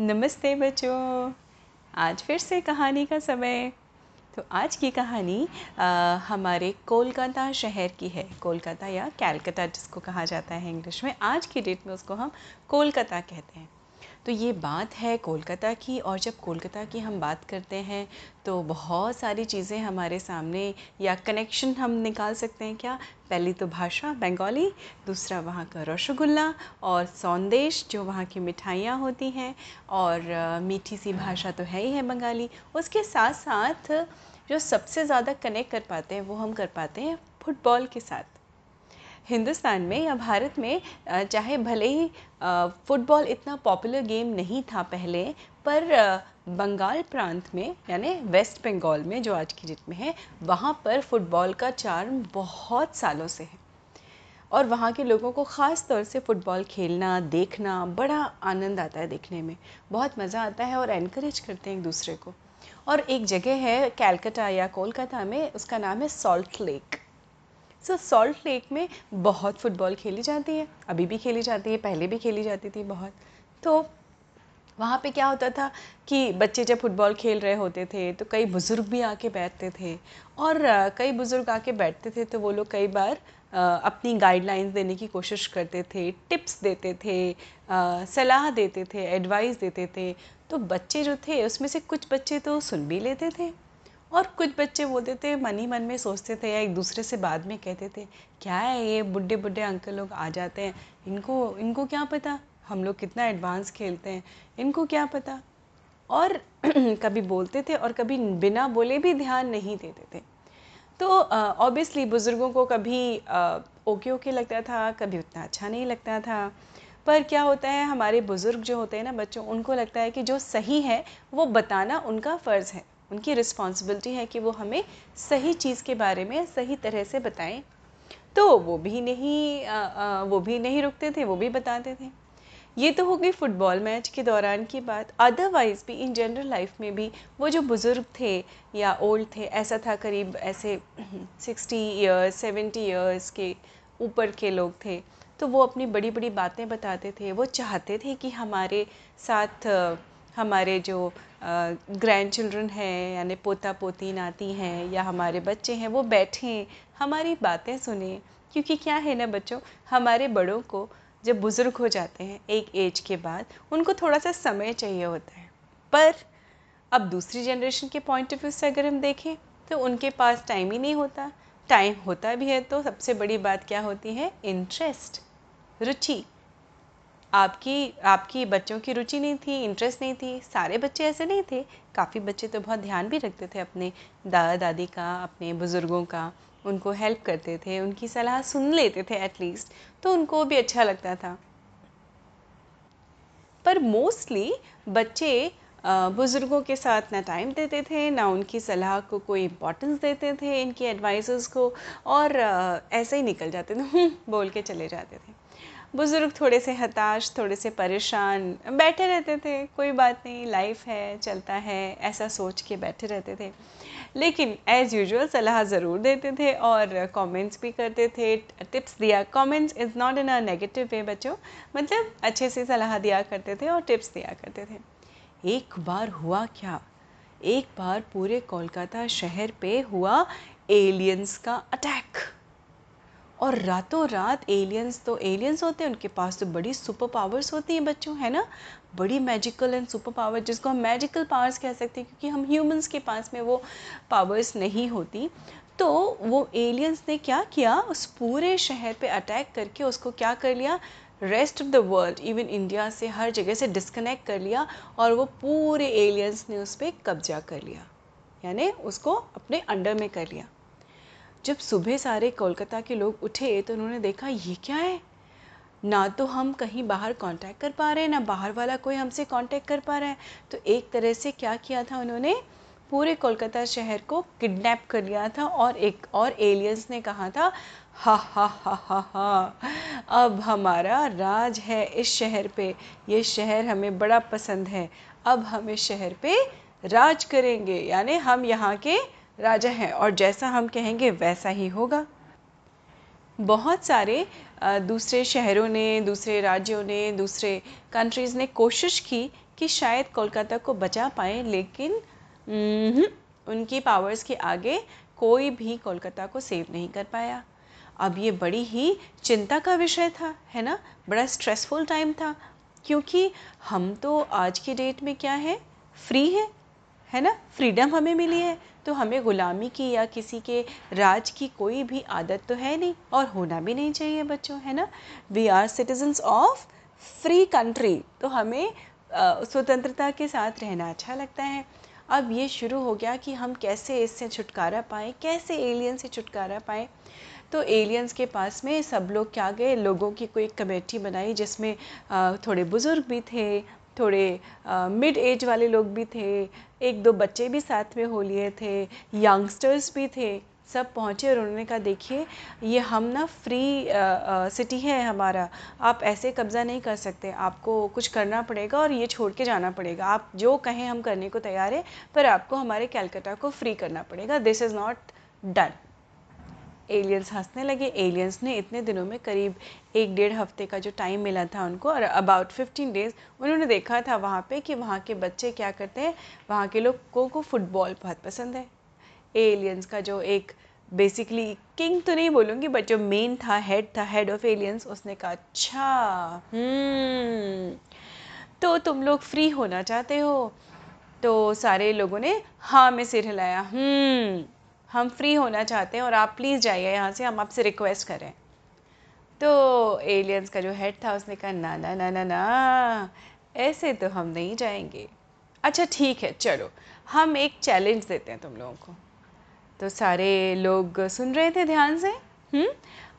नमस्ते बच्चों। आज फिर से कहानी का समय। तो आज की कहानी आ, हमारे कोलकाता शहर की है। कोलकाता या कैलकाता जिसको कहा जाता है इंग्लिश में। आज की डेट में उसको हम कोलकाता कहते हैं। तो ये बात है कोलकाता की और जब कोलकाता की हम बात करते हैं तो बहुत सारी चीज़ें हमारे सामने या कनेक्शन हम निकाल सकते हैं क्या? पहली तो भाषा, बंगाली, दूसरा वहाँ का रसगुल्ला और सौंदेश जो वहाँ की मिठाइयाँ होती हैं और मीठी सी भाषा तो है ही है बंगाली। उसके साथ साथ जो सबसे ज़्यादा कनेक्ट कर पाते हैं वो हम कर पाते हैं फुटबॉल के साथ। हिंदुस्तान में या भारत में चाहे भले ही फुटबॉल इतना पॉपुलर गेम नहीं था पहले, पर बंगाल प्रांत में, यानी वेस्ट बंगाल में जो आज की डेट में है, वहाँ पर फुटबॉल का चार्म बहुत सालों से है। और वहाँ के लोगों को ख़ास तौर से फ़ुटबॉल खेलना, देखना बड़ा आनंद आता है देखने में। बहुत मज़ा आता है और एनकरेज करते हैं एक दूसरे को। और एक जगह है, कैलकटा या कोलकाता में, उसका नाम है Salt Lake. So Salt Lake में बहुत फुटबॉल खेली जाती है। अभी भी खेली जाती है, पहले भी खेली जाती थी बहुत। तो वहाँ पे क्या होता था कि बच्चे जब फुटबॉल खेल रहे होते थे तो कई बुज़ुर्ग भी आके बैठते थे। और कई बुज़ुर्ग आके बैठते थे तो वो लोग कई बार अपनी गाइडलाइंस देने की कोशिश करते थे टिप्स देते थे सलाह देते थे एडवाइस देते थे। तो बच्चे जो थे, उसमें से कुछ बच्चे तो सुन भी लेते थे। और कुछ बच्चे बोलते थे, मन ही मन में सोचते थे या एक दूसरे से बाद में कहते थे, क्या है ये बुढ़े बुढ़े अंकल लोग आ जाते हैं? इनको इनको क्या पता? हम लोग कितना एडवांस खेलते हैं। इनको क्या पता? और कभी बोलते थे और कभी बिना बोले भी ध्यान नहीं देते थे। तो ऑब्वियसली बुज़ुर्गों को कभी ओके ओके लगता था, कभी उतना अच्छा नहीं लगता था। पर क्या होता है, हमारे बुज़ुर्ग जो होते हैं ना बच्चों, उनको लगता है कि जो सही है, वो बताना उनका फ़र्ज़ है। उनकी रिस्पॉन्सिबिलिटी है कि वो हमें सही चीज़ के बारे में सही तरह से बताएँ। तो वो भी नहीं आ, आ, वो भी नहीं रुकते थे वो भी बताते थे। ये तो हो गई फुटबॉल मैच के दौरान की बात। अदरवाइज़ भी इन जनरल लाइफ में भी वो जो बुज़ुर्ग थे या ओल्ड थे ऐसा था करीब ऐसे सिक्सटी ईयर्स सेवेंटी ईयर्स के ऊपर के लोग थे तो वो अपनी बड़ी बड़ी बातें बताते थे। वो चाहते थे कि हमारे साथ हमारे जो ग्रैंड चिल्ड्रन हैं, यानी पोता पोती नाती हैं, या हमारे बच्चे हैं, वो बैठें, हमारी बातें सुने। क्योंकि क्या है ना बच्चों, हमारे बड़ों को जब बुज़ुर्ग हो जाते हैं, एक एज के बाद, उनको थोड़ा सा समय चाहिए होता है। पर अब दूसरी जनरेशन के पॉइंट ऑफ़ व्यू से अगर हम देखें तो उनके पास टाइम ही नहीं होता। टाइम होता भी है तो सबसे बड़ी बात क्या होती है? इंटरेस्ट रुचि। आपकी आपकी बच्चों की रुचि नहीं थी इंटरेस्ट नहीं थी, सारे बच्चे ऐसे नहीं थे। काफ़ी बच्चे तो बहुत ध्यान भी रखते थे अपने दादा दादी का, अपने बुज़ुर्गों का, उनको हेल्प करते थे, उनकी सलाह सुन लेते थे एटलीस्ट तो उनको भी अच्छा लगता था। पर मोस्टली बच्चे बुज़ुर्गों के साथ ना टाइम देते थे, ना उनकी सलाह को कोई इम्पोर्टेंस देते थे, इनकी एडवाइस को, और ऐसे ही निकल जाते थे, बोल के चले जाते थे। बुज़ुर्ग थोड़े से हताश, थोड़े से परेशान, बैठे रहते थे, कोई बात नहीं लाइफ है, चलता है, ऐसा सोच के बैठे रहते थे। लेकिन एज़ यूजुअल सलाह ज़रूर देते थे और कमेंट्स भी करते थे टिप्स दिया। Comments is not in a negative way बच्चों। मतलब अच्छे से सलाह दिया करते थे और टिप्स दिया करते थे। एक बार हुआ क्या? एक बार पूरे कोलकाता शहर पे हुआ एलियंस का अटैक और रातों रात एलियंस तो एलियंस होते हैं, उनके पास तो बड़ी सुपर पावर्स होती हैं बच्चों, है ना? बड़ी मैजिकल एंड सुपर पावर जिसको हम मैजिकल पावर्स कह सकते हैं, क्योंकि हम ह्यूमंस के पास में वो पावर्स नहीं होती। तो वो एलियंस ने क्या किया? उस पूरे शहर पे अटैक करके उसको क्या कर लिया? Rest of the world even India से हर जगह से डिस्कनेक्ट कर लिया और वो पूरे एलियंस ने उस पर कब्जा कर लिया। यानी उसको अपने अंडर में कर लिया। जब सुबह सारे कोलकाता के लोग उठे तो उन्होंने देखा, ये क्या है? ना तो हम कहीं बाहर कांटेक्ट कर पा रहे हैं, ना बाहर वाला कोई हमसे कांटेक्ट कर पा रहा है। तो एक तरह से क्या किया था उन्होंने? पूरे कोलकाता शहर को किडनैप कर लिया था और एक और एलियंस ने कहा था, हा हा हा हा हा, अब हमारा राज है इस शहर पे। ये शहर हमें बड़ा पसंद है। अब हम इस शहर पे राज करेंगे। यानी हम यहाँ के राजा हैं और जैसा हम कहेंगे वैसा ही होगा। बहुत सारे दूसरे शहरों ने, दूसरे राज्यों ने, दूसरे कंट्रीज़ ने कोशिश की कि शायद कोलकाता को बचा पाए, लेकिन उनकी पावर्स के आगे कोई भी कोलकाता को सेव नहीं कर पाया। अब ये बड़ी ही चिंता का विषय था, है ना? बड़ा स्ट्रेसफुल टाइम था, क्योंकि हम तो आज की डेट में क्या है? फ्री है है ना? फ्रीडम हमें मिली है। तो हमें ग़ुलामी की या किसी के राज की कोई भी आदत तो है नहीं और होना भी नहीं चाहिए बच्चों, है ना? We are citizens of free country तो हमें स्वतंत्रता के साथ रहना अच्छा लगता है। अब ये शुरू हो गया कि हम कैसे इससे छुटकारा पाएँ, कैसे एलियन से छुटकारा पाएँ। तो एलियंस के पास में सब लोग क्या गए? लोगों की कोई कमेटी बनाई जिसमें थोड़े बुज़ुर्ग भी थे थोड़े मिड एज वाले लोग भी थे, एक दो बच्चे भी साथ में हो लिए थे यंगस्टर्स भी थे, सब पहुँचे और उन्होंने कहा, देखिए, ये हम ना फ्री सिटी है हमारा, आप ऐसे कब्ज़ा नहीं कर सकते, आपको कुछ करना पड़ेगा और ये छोड़ के जाना पड़ेगा, आप जो कहें हम करने को तैयार हैं, पर आपको हमारे कैलकाटा को फ्री करना पड़ेगा this is not done aliens हंसने लगे। एलियंस ने इतने दिनों में करीब एक डेढ़ हफ़्ते का जो टाइम मिला था उनको और अबाउट फिफ्टीन डेज़ उन्होंने देखा था वहाँ पे कि वहाँ के बच्चे क्या करते हैं। वहाँ के लोगों को को फुटबॉल बहुत पसंद है। एलियंस का जो एक बेसिकली किंग तो नहीं बोलूँगी बट जो मेन था हेड था हेड ऑफ़ एलियंस उसने कहा अच्छा हम्म, तो तुम लोग फ्री होना चाहते हो? तो सारे लोगों ने हाँ में सिर हिलाया हम्म हम फ्री होना चाहते हैं और आप प्लीज़ जाइए, यहाँ से हम आपसे रिक्वेस्ट करें। तो एलियंस का जो हेड था, उसने कहा, ना ना ना ना ना, ऐसे तो हम नहीं जाएँगे। अच्छा ठीक है, चलो, हम एक चैलेंज देते हैं तुम लोगों को। तो सारे लोग सुन रहे थे ध्यान से? हुँ?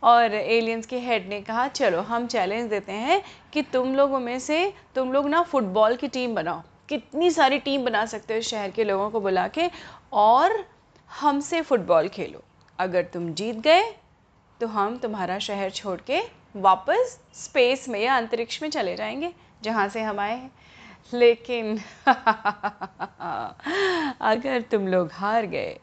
और एलियंस के हेड ने कहा, चलो, हम चैलेंज देते हैं कि तुम लोगों में से, तुम लोग ना फुटबॉल की टीम बनाओ। कितनी सारी टीम बना सकते हो शहर के लोगों को बुला के और हमसे फुटबॉल खेलो। अगर तुम जीत गए तो हम तुम्हारा शहर छोड़ के वापस स्पेस में या अंतरिक्ष में चले जाएँगे, जहाँ से हम आए हैं। लेकिन अगर तुम लोग हार गए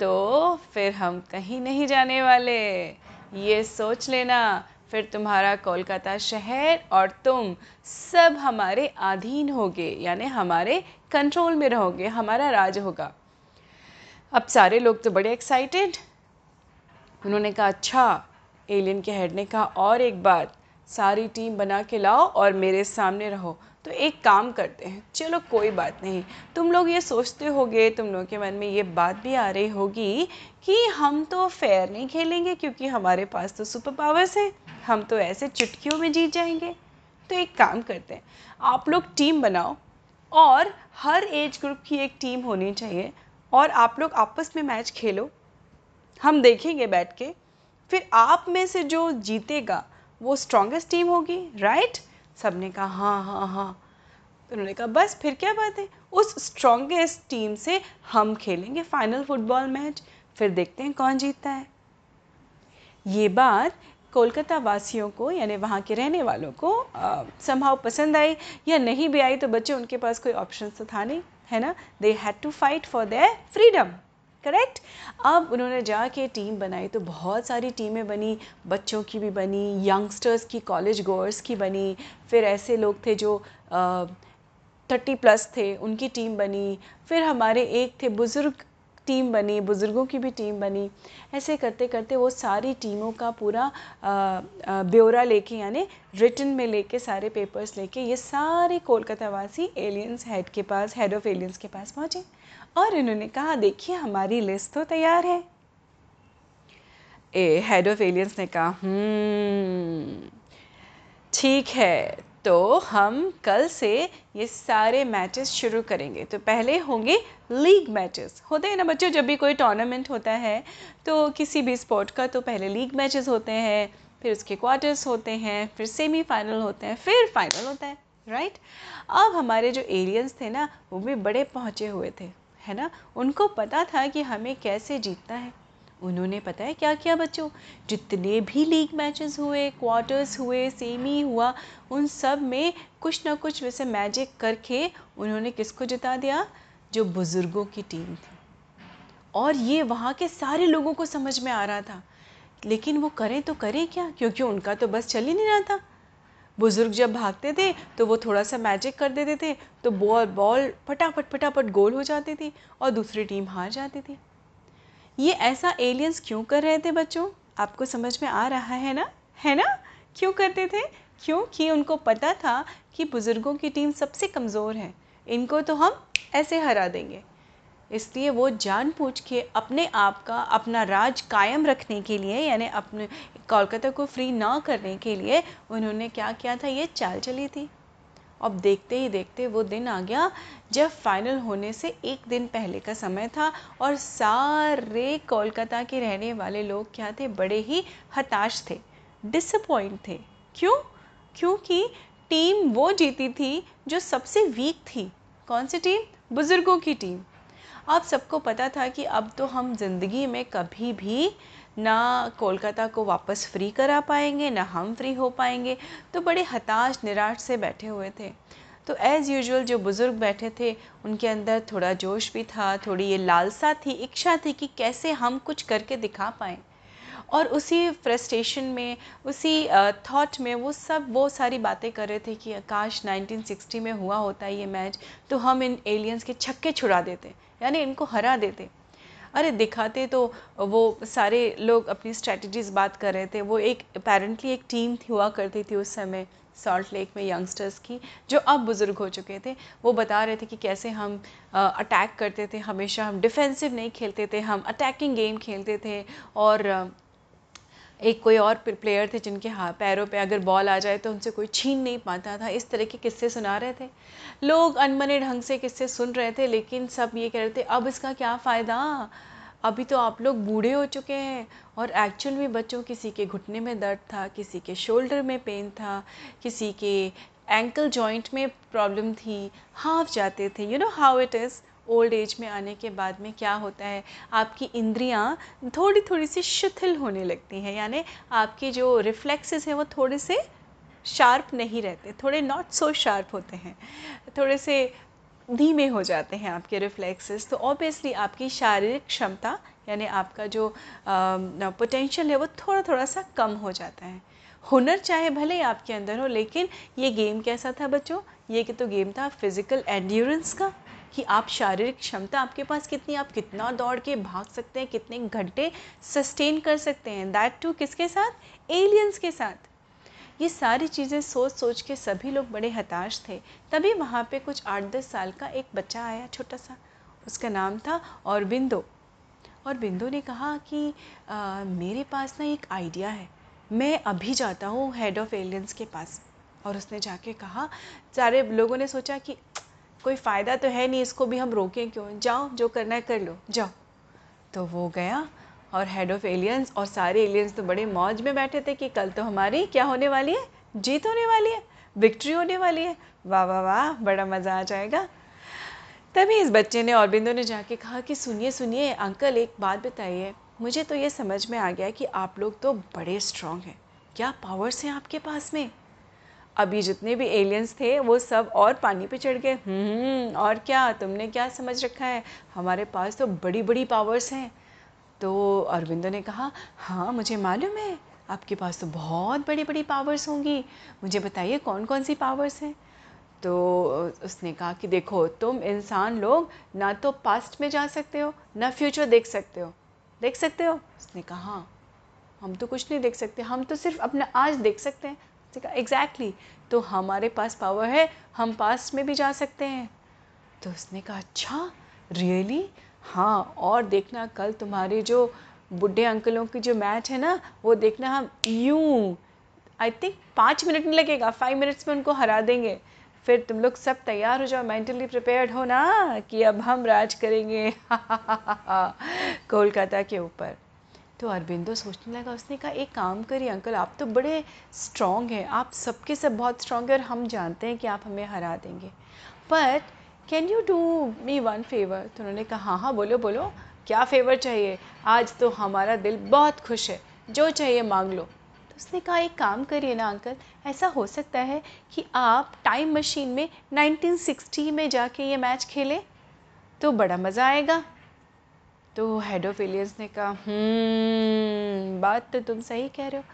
तो फिर हम कहीं नहीं जाने वाले। ये सोच लेना, फिर तुम्हारा कोलकाता शहर और तुम सब हमारे अधीन होगे, यानी हमारे कंट्रोल में रहोगे, हमारा राज होगा। अब सारे लोग तो बड़े एक्साइटेड उन्होंने कहा अच्छा एलियन के हेड ने कहा, और एक बात सारी टीम बना के लाओ और मेरे सामने रहो। तो एक काम करते हैं। चलो, कोई बात नहीं। तुम लोग ये सोचते होगे, तुम लोगों के मन में ये बात भी आ रही होगी कि हम तो फेयर नहीं खेलेंगे क्योंकि हमारे पास तो सुपर पावर्स हैं। हम तो ऐसे चुटकियों में जीत जाएँगे। तो एक काम करते हैं। आप लोग टीम बनाओ और हर एज ग्रुप की एक टीम होनी चाहिए। और आप लोग आपस में मैच खेलो। हम देखेंगे बैठ के, फिर आप में से जो जीतेगा, वो स्ट्रॉन्गेस्ट टीम होगी राइट सबने कहा हाँ हाँ हाँ। तो उन्होंने कहा, बस, फिर क्या बात है? उस स्ट्रॉन्गेस्ट टीम से हम खेलेंगे फाइनल फुटबॉल मैच फिर देखते हैं कौन जीतता है। ये बात कोलकाता वासियों को, यानी वहाँ के रहने वालों को संभाव पसंद आई या नहीं भी आई तो बच्चे, उनके पास कोई ऑप्शन तो था नहीं। है ना? They had to fight for their freedom correct अब उन्होंने जाके टीम बनाई तो बहुत सारी टीमें बनी, बच्चों की भी बनी यंगस्टर्स की कॉलेज गोअर्स की बनी, फिर ऐसे लोग थे जो थर्टी प्लस थे, उनकी टीम बनी, फिर हमारे एक थे बुज़ुर्ग टीम बनी बुज़ुर्गों की भी टीम बनी ऐसे करते करते वो सारी टीमों का पूरा ब्यौरा लेके यानी रिटर्न में लेके सारे पेपर्स लेके ये सारे कोलकाता वासी एलियंस हेड के पास हेड ऑफ़ एलियंस के पास पहुँचे। और इन्होंने कहा देखिए हमारी लिस्ट तो तैयार है। ए हेड ऑफ़ एलियंस ने कहा हम्म, ठीक है तो हम कल से ये सारे मैचेस शुरू करेंगे। तो पहले होंगे लीग मैचेस होते हैं ना बच्चों, जब भी कोई टूर्नामेंट होता है तो किसी भी स्पोर्ट का तो पहले लीग मैचेस होते हैं, फिर उसके क्वार्टर्स होते हैं, फिर सेमीफाइनल होते हैं, फिर फाइनल होता है राइट अब हमारे जो एलियंस थे ना, वो भी बड़े पहुँचे हुए थे, है ना? उनको पता था कि हमें कैसे जीतना है। उन्होंने पता है क्या किया बच्चों? जितने भी लीग मैचेस हुए क्वार्टर्स हुए सेमी हुआ, उन सब में कुछ ना कुछ वैसे मैजिक करके उन्होंने किसको जिता दिया? जो बुज़ुर्गों की टीम थी। और ये वहाँ के सारे लोगों को समझ में आ रहा था। लेकिन वो करें तो करें क्या? क्योंकि उनका तो बस चल ही नहीं रहा था। बुज़ुर्ग जब भागते थे तो वो थोड़ा सा मैजिक कर देते थे तो बॉल बॉल फटाफट फटाफट गोल हो जाती थी और दूसरी टीम हार जाती थी। ये ऐसा एलियंस क्यों कर रहे थे बच्चों? आपको समझ में आ रहा है ना? है ना? क्यों करते थे? क्योंकि उनको पता था कि बुज़ुर्गों की टीम सबसे कमज़ोर है। इनको तो हम ऐसे हरा देंगे। इसलिए वो जानबूझ के अपने आप का अपना राज कायम रखने के लिए, यानी अपने कोलकाता को फ्री ना करने के लिए, उन्होंने क्या किया था? ये चाल चली थी। अब देखते ही देखते वो दिन आ गया, जब फाइनल होने से एक दिन पहले का समय था और सारे कोलकाता के रहने वाले लोग क्या थे? बड़े ही हताश थे डिसअपॉइंट थे। क्यों? क्योंकि टीम वो जीती थी जो सबसे वीक थी। कौन सी टीम बुज़ुर्गों की टीम आप सबको पता था कि अब तो हम ज़िंदगी में कभी भी ना कोलकाता को वापस फ्री करा पाएँगे, ना हम फ्री हो पाएँगे तो बड़े हताश, निराश से बैठे हुए थे। तो एज़ यूजुअल जो बुज़ुर्ग बैठे थे, उनके अंदर थोड़ा जोश भी था, थोड़ी ये लालसा थी, इच्छा थी कि कैसे हम कुछ करके दिखा पाएँ। और उसी फ्रस्ट्रेशन में, उसी थॉट में वो सब, वो सारी बातें कर रहे थे कि काश 1960 में हुआ होता ये मैच तो हम इन एलियंस के छक्के छुड़ा देते, यानी इनको हरा देते। अरे, दिखाते तो वो सारे लोग अपनी स्ट्रेटजीज बात कर रहे थे। वो एक अपेरेंटली एक टीम थी, हुआ करती थी उस समय सॉल्ट लेक में यंगस्टर्स की, जो अब बुज़ुर्ग हो चुके थे। वो बता रहे थे कि कैसे हम अटैक करते थे। हमेशा हम डिफेंसिव नहीं खेलते थे, हम अटैकिंग गेम खेलते थे और एक कोई और प्लेयर थे जिनके हाथ पैरों पे अगर बॉल आ जाए तो उनसे कोई छीन नहीं पाता था। इस तरह के किस्से सुना रहे थे। लोग अनमने ढंग से किस्से सुन रहे थे, लेकिन सब ये कह रहे थे, अब इसका क्या फ़ायदा? अभी तो आप लोग बूढ़े हो चुके हैं। और एक्चुअल में बच्चों किसी के घुटने में दर्द था, किसी के शोल्डर में पेन था, किसी के एंकल जॉइंट में प्रॉब्लम थी। हाफ़ जाते थे। You know how it is old age में आने के बाद में क्या होता है, आपकी इंद्रियाँ थोड़ी थोड़ी सी शिथिल होने लगती हैं, यानी आपके जो रिफ्लेक्सेस हैं वो थोड़े से शार्प नहीं रहते, थोड़े नॉट सो शार्प होते हैं, थोड़े से धीमे हो जाते हैं आपके रिफ्लेक्सेस तो ऑब्वियसली आपकी शारीरिक क्षमता, यानी आपका जो पोटेंशियल है वो थोड़ा थोड़ा सा कम हो जाता है। हुनर चाहे भले ही आपके अंदर हो, लेकिन ये गेम कैसा था बच्चों? ये कि तो गेम था फ़िज़िकल एंड्योरेंस का। कि आप शारीरिक क्षमता आपके पास कितनी आप कितना दौड़ के भाग सकते हैं कितने घंटे सस्टेन कर सकते हैं। दैट टू किसके साथ? एलियंस के साथ। ये सारी चीज़ें सोच सोच के सभी लोग बड़े हताश थे। तभी वहाँ पे कुछ आठ दस साल का एक बच्चा आया छोटा सा उसका नाम था और बिंदो और बिंदु ने कहा कि आ, मेरे पास ना एक आइडिया है। मैं अभी जाता हूँ हेड ऑफ़ एलियंस के पास। और उसने जाके कहा सारे लोगों ने सोचा कि कोई फ़ायदा तो है नहीं, इसको भी हम रोकें क्यों? जाओ, जो करना है कर लो। जाओ। तो वो गया और हेड ऑफ़ एलियंस और सारे एलियंस तो बड़े मौज में बैठे थे कि कल तो हमारी क्या होने वाली है? जीत होने वाली है? विक्ट्री होने वाली है? वाह वाह वाह, बड़ा मज़ा आ जाएगा। तभी इस बच्चे ने और बिंदु ने जाके कहा कि सुनिए सुनिए अंकल एक बात बताइए। मुझे तो ये समझ में आ गया कि आप लोग तो बड़े स्ट्रॉन्ग हैं। क्या पावर्स हैं आपके पास में? अभी जितने भी एलियंस थे, वो सब और पानी पे चढ़ गए। हम्म और क्या, तुमने क्या समझ रखा है? हमारे पास तो बड़ी बड़ी पावर्स हैं। तो अरविंदो ने कहा हाँ मुझे मालूम है, आपके पास तो बहुत बड़ी बड़ी पावर्स होंगी। मुझे बताइए कौन कौन सी पावर्स हैं? तो उसने कहा कि, देखो, तुम इंसान लोग ना तो पास्ट में जा सकते हो, ना फ्यूचर देख सकते हो। देख सकते हो? उसने कहा हाँ हम तो कुछ नहीं देख सकते। हम तो सिर्फ़ अपना आज देख सकते हैं। उसने एग्जैक्टली तो हमारे पास पावर है, हम पास में भी जा सकते हैं। तो उसने कहा अच्छा रियली हाँ और देखना, कल तुम्हारे जो बुढ़े अंकलों की जो मैच है ना, वो देखना हम, यूँ आई थिंक पाँच मिनट नहीं लगेगा फाइव मिनट्स में उनको हरा देंगे। फिर तुम लोग सब तैयार हो जाओ मेंटली प्रिपेयर्ड हो ना, कि अब हम राज करेंगे। कोलकाता के ऊपर। तो अरबिंदो सोचने लगा, उसने कहा, एक काम करिए अंकल, आप तो बड़े स्ट्रॉन्ग हैं, आप सबके सब बहुत स्ट्रॉन्ग हैं और हम जानते हैं कि आप हमें हरा देंगे। But can you do me one favour तो उन्होंने कहा हाँ हाँ बोलो बोलो, क्या फेवर चाहिए? आज तो हमारा दिल बहुत खुश है, जो चाहिए मांग लो। तो उसने कहा, एक काम करिए ना अंकल, ऐसा हो सकता है कि आप टाइम मशीन में 1960 में जाके ये मैच खेलें तो बड़ा मज़ा आएगा। तो हेड ऑफ़ एलियंस ने कहा "हम्म, बात तो तुम सही कह रहे हो।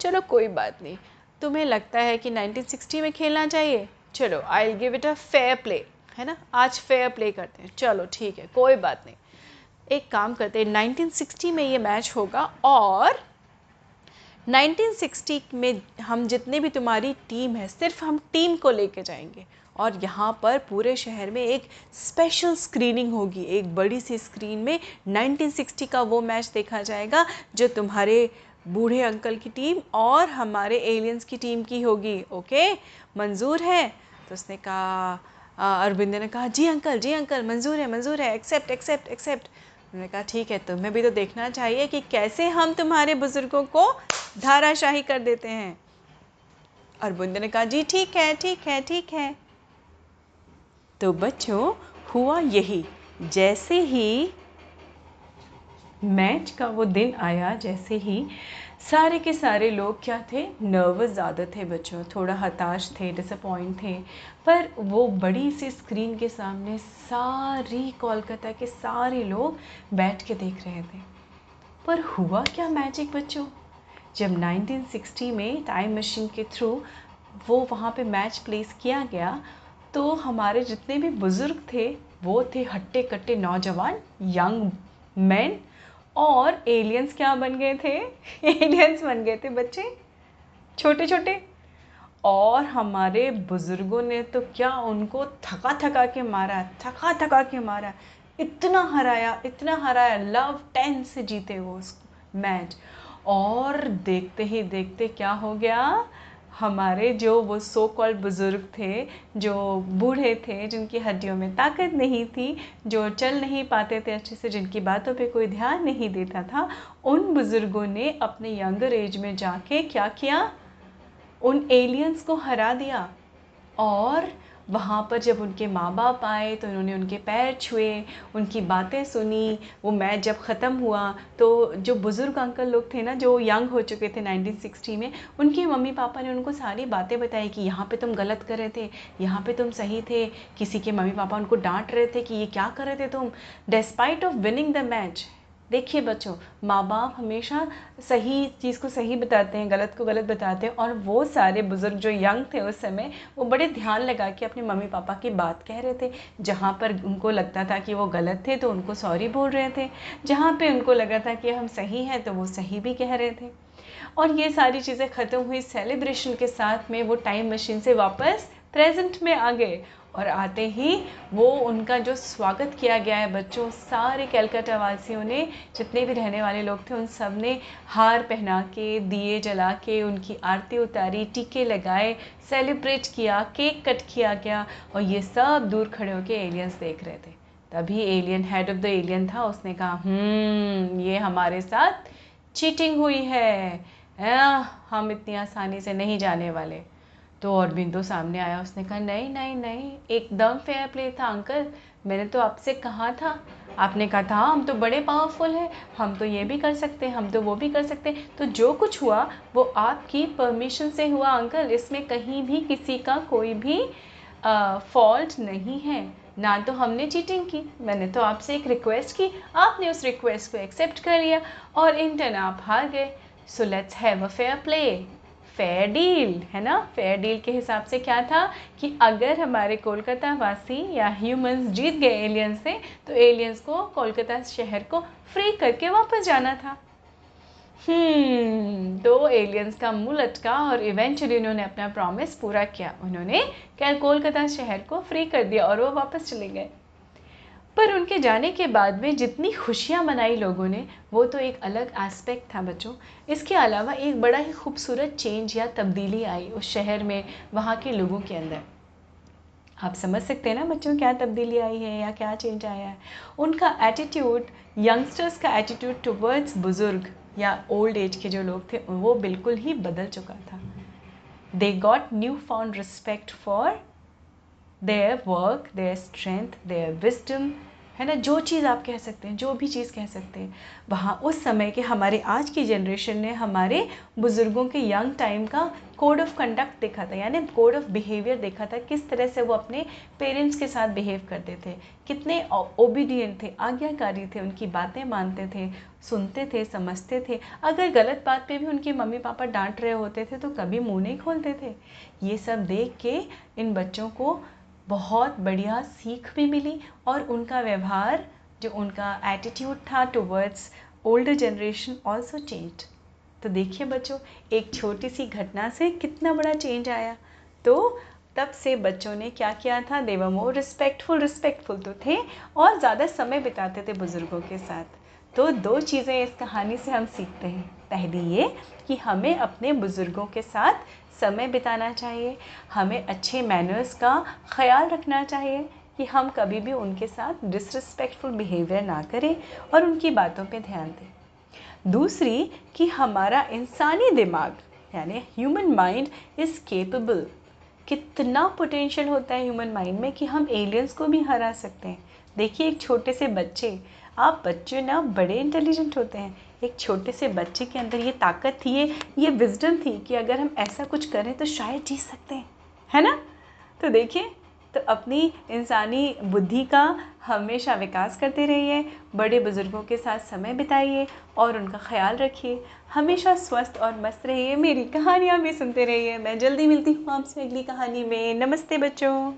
चलो कोई बात नहीं। तुम्हें लगता है कि 1960 में खेलना चाहिए? चलो I will give it a fair play है ना? आज फेयर प्ले करते हैं। चलो ठीक है कोई बात नहीं। एक काम करते हैं 1960 में ये मैच होगा और 1960 में हम जितने भी तुम्हारी टीम है सिर्फ़ हम टीम को लेके जाएँगे। और यहाँ पर पूरे शहर में एक स्पेशल स्क्रीनिंग होगी। एक बड़ी सी स्क्रीन में 1960 का वो मैच देखा जाएगा, जो तुम्हारे बूढ़े अंकल की टीम और हमारे एलियंस की टीम की होगी। ओके मंजूर है? तो उसने कहा अरविंद ने कहा, जी अंकल जी अंकल मंजूर है मंजूर है एक्सेप्ट एक्सेप्ट एक्सेप्ट उन्होंने कहा, ठीक है, तुम्हें भी तो देखना चाहिए कि कैसे हम तुम्हारे बुज़ुर्गों को धाराशाही कर देते हैं. अरविंद ने कहा, जी, ठीक है ठीक है ठीक है। तो बच्चों, हुआ यही। जैसे ही मैच का वो दिन आया, जैसे ही सारे के सारे लोग क्या थे? नर्वस ज़्यादा थे बच्चों, थोड़ा हताश थे डिसअपॉइंट थे। पर वो बड़ी सी स्क्रीन के सामने सारी कोलकाता के सारे लोग बैठ के देख रहे थे। पर हुआ क्या मैजिक बच्चों? जब 1960 में टाइम मशीन के थ्रू वो वहाँ पे मैच प्लेस किया गया तो हमारे जितने भी बुज़ुर्ग थे, वो थे हट्टे कट्टे नौजवान यंग मैन और एलियंस क्या बन गए थे? एलियंस बन गए थे बच्चे छोटे छोटे और हमारे बुज़ुर्गों ने तो क्या उनको थका थका के मारा थका थका के मारा, इतना हराया इतना हराया लव टेन से जीते वो उस मैच। और देखते ही देखते क्या हो गया? हमारे जो वो सो कॉल्ड बुज़ुर्ग थे, जो बूढ़े थे, जिनकी हड्डियों में ताकत नहीं थी, जो चल नहीं पाते थे अच्छे से, जिनकी बातों पे कोई ध्यान नहीं देता था, उन बुज़ुर्गों ने अपने यंगर एज में जाके क्या किया? उन एलियंस को हरा दिया और वहाँ पर जब उनके माँ बाप आए तो उन्होंने उनके पैर छुए, उनकी बातें सुनी, वो मैच जब ख़त्म हुआ तो जो बुज़ुर्ग अंकल लोग थे ना, जो यंग हो चुके थे 1960 में, उनके मम्मी पापा ने उनको सारी बातें बताई कि यहाँ पे तुम गलत कर रहे थे, यहाँ पे तुम सही थे, किसी के मम्मी पापा उनको डांट रहे थे कि ये क्या कर रहे थे तुम। Despite of winning the match देखिए बच्चों माँ बाप हमेशा सही चीज़ को सही बताते हैं, गलत को गलत बताते हैं और वो सारे बुज़ुर्ग जो यंग थे उस समय, वो बड़े ध्यान लगा के अपने मम्मी पापा की बात कह रहे थे। जहाँ पर उनको लगता था कि वो गलत थे तो उनको सॉरी बोल रहे थे। जहाँ पे उनको लगा था कि हम सही हैं तो वो सही भी कह रहे थे। और ये सारी चीज़ें ख़त्म हुई सेलिब्रेशन के साथ में वो टाइम मशीन से वापस प्रेजेंट में आ गए। और आते ही वो उनका जो स्वागत किया गया है बच्चों सारे कैलकाटा वासियों ने जितने भी रहने वाले लोग थे उन सबने हार पहना के दिए जला के उनकी आरती उतारी टीके लगाए सेलिब्रेट किया केक कट किया गया और ये सब दूर खड़े होकर एलियंस देख रहे थे। तभी alien head of the alien था उसने कहा हम्म ये हमारे साथ चीटिंग हुई है। आ, हम इतनी आसानी से नहीं जाने वाले। तो और बिंदु सामने आया, उसने कहा, नहीं नहीं नहीं, एकदम फेयर प्ले था अंकल मैंने तो आपसे कहा था। आपने कहा था हाँ हम तो बड़े पावरफुल हैं। हम तो ये भी कर सकते हैं, हम तो वो भी कर सकते हैं। तो जो कुछ हुआ, वो आपकी परमिशन से हुआ अंकल इसमें कहीं भी किसी का कोई भी फॉल्ट नहीं है। ना तो हमने चीटिंग की, मैंने तो आपसे एक रिक्वेस्ट की, आपने उस रिक्वेस्ट को एक्सेप्ट कर लिया और इंटर्न आप हार गए। So let's have a fair play fair deal है ना? फेयर डील के हिसाब से क्या था कि अगर हमारे कोलकाता वासी या ह्यूमंस जीत गए एलियंस से तो एलियंस को कोलकाता शहर को फ्री करके वापस जाना था। हम्म तो एलियंस का मुँह लटका और इवेंचुअली उन्होंने अपना प्रॉमिस पूरा किया। उन्होंने क्या कोलकाता शहर को फ्री कर दिया और वो वापस चले गए। पर उनके जाने के बाद में जितनी खुशियाँ मनाई लोगों ने वो तो एक अलग एस्पेक्ट था बच्चों। इसके अलावा एक बड़ा ही खूबसूरत चेंज या तब्दीली आई उस शहर में वहाँ के लोगों के अंदर। आप समझ सकते हैं ना बच्चों क्या तब्दीली आई है या क्या चेंज आया है? उनका एटीट्यूड यंगस्टर्स का एटीट्यूड टुवर्ड्स बुज़ुर्ग या ओल्ड एज के जो लोग थे वो बिल्कुल ही बदल चुका था। They got new found respect for their work, their strength, their wisdom है ना? जो चीज़ आप कह सकते हैं, जो भी चीज़ कह सकते हैं, वहाँ उस समय के हमारे आज की जनरेशन ने हमारे बुज़ुर्गों के यंग टाइम का कोड ऑफ़ कंडक्ट देखा था, यानी कोड ऑफ़ बिहेवियर देखा था, किस तरह से वो अपने पेरेंट्स के साथ बिहेव करते थे, कितने ओबीडियंट थे, आज्ञाकारी थे, उनकी बातें मानते थे, सुनते थे, समझते थे। अगर गलत बात पे भी उनके मम्मी पापा डांट रहे होते थे तो कभी मुँह नहीं खोलते थे। ये सब देख के इन बच्चों को बहुत बढ़िया सीख भी मिली और उनका व्यवहार, जो उनका एटीट्यूड था towards older generation also change तो देखिए बच्चों, एक छोटी सी घटना से कितना बड़ा चेंज आया। तो तब से बच्चों ने क्या किया था? देवर मोर रिस्पेक्टफुल रिस्पेक्टफुल तो थे और ज़्यादा समय बिताते थे बुज़ुर्गों के साथ। तो दो चीज़ें इस कहानी से हम सीखते हैं। पहली ये कि हमें अपने बुज़ुर्गों के साथ समय बिताना चाहिए, हमें अच्छे मैनर्स का ख्याल रखना चाहिए कि हम कभी भी उनके साथ डिसरिस्पेक्टफुल बिहेवियर ना करें और उनकी बातों पे ध्यान दें। दूसरी, कि हमारा इंसानी दिमाग, यानी ह्यूमन माइंड इज़ केपेबल कितना पोटेंशियल होता है ह्यूमन माइंड में कि हम एलियंस को भी हरा सकते हैं। देखिए, एक छोटे से बच्चे, आप बच्चे ना बड़े इंटेलिजेंट होते हैं। एक छोटे से बच्चे के अंदर ये ताकत थी, ये ये विजडम थी कि अगर हम ऐसा कुछ करें तो शायद जीत सकते हैं, है ना? तो देखिए तो अपनी इंसानी बुद्धि का हमेशा विकास करते रहिए, बड़े बुज़ुर्गों के साथ समय बिताइए और उनका ख्याल रखिए। हमेशा स्वस्थ और मस्त रहिए। मेरी कहानियाँ भी सुनते रहिए। मैं जल्दी मिलती हूँ आपसे अगली कहानी में। नमस्ते बच्चों।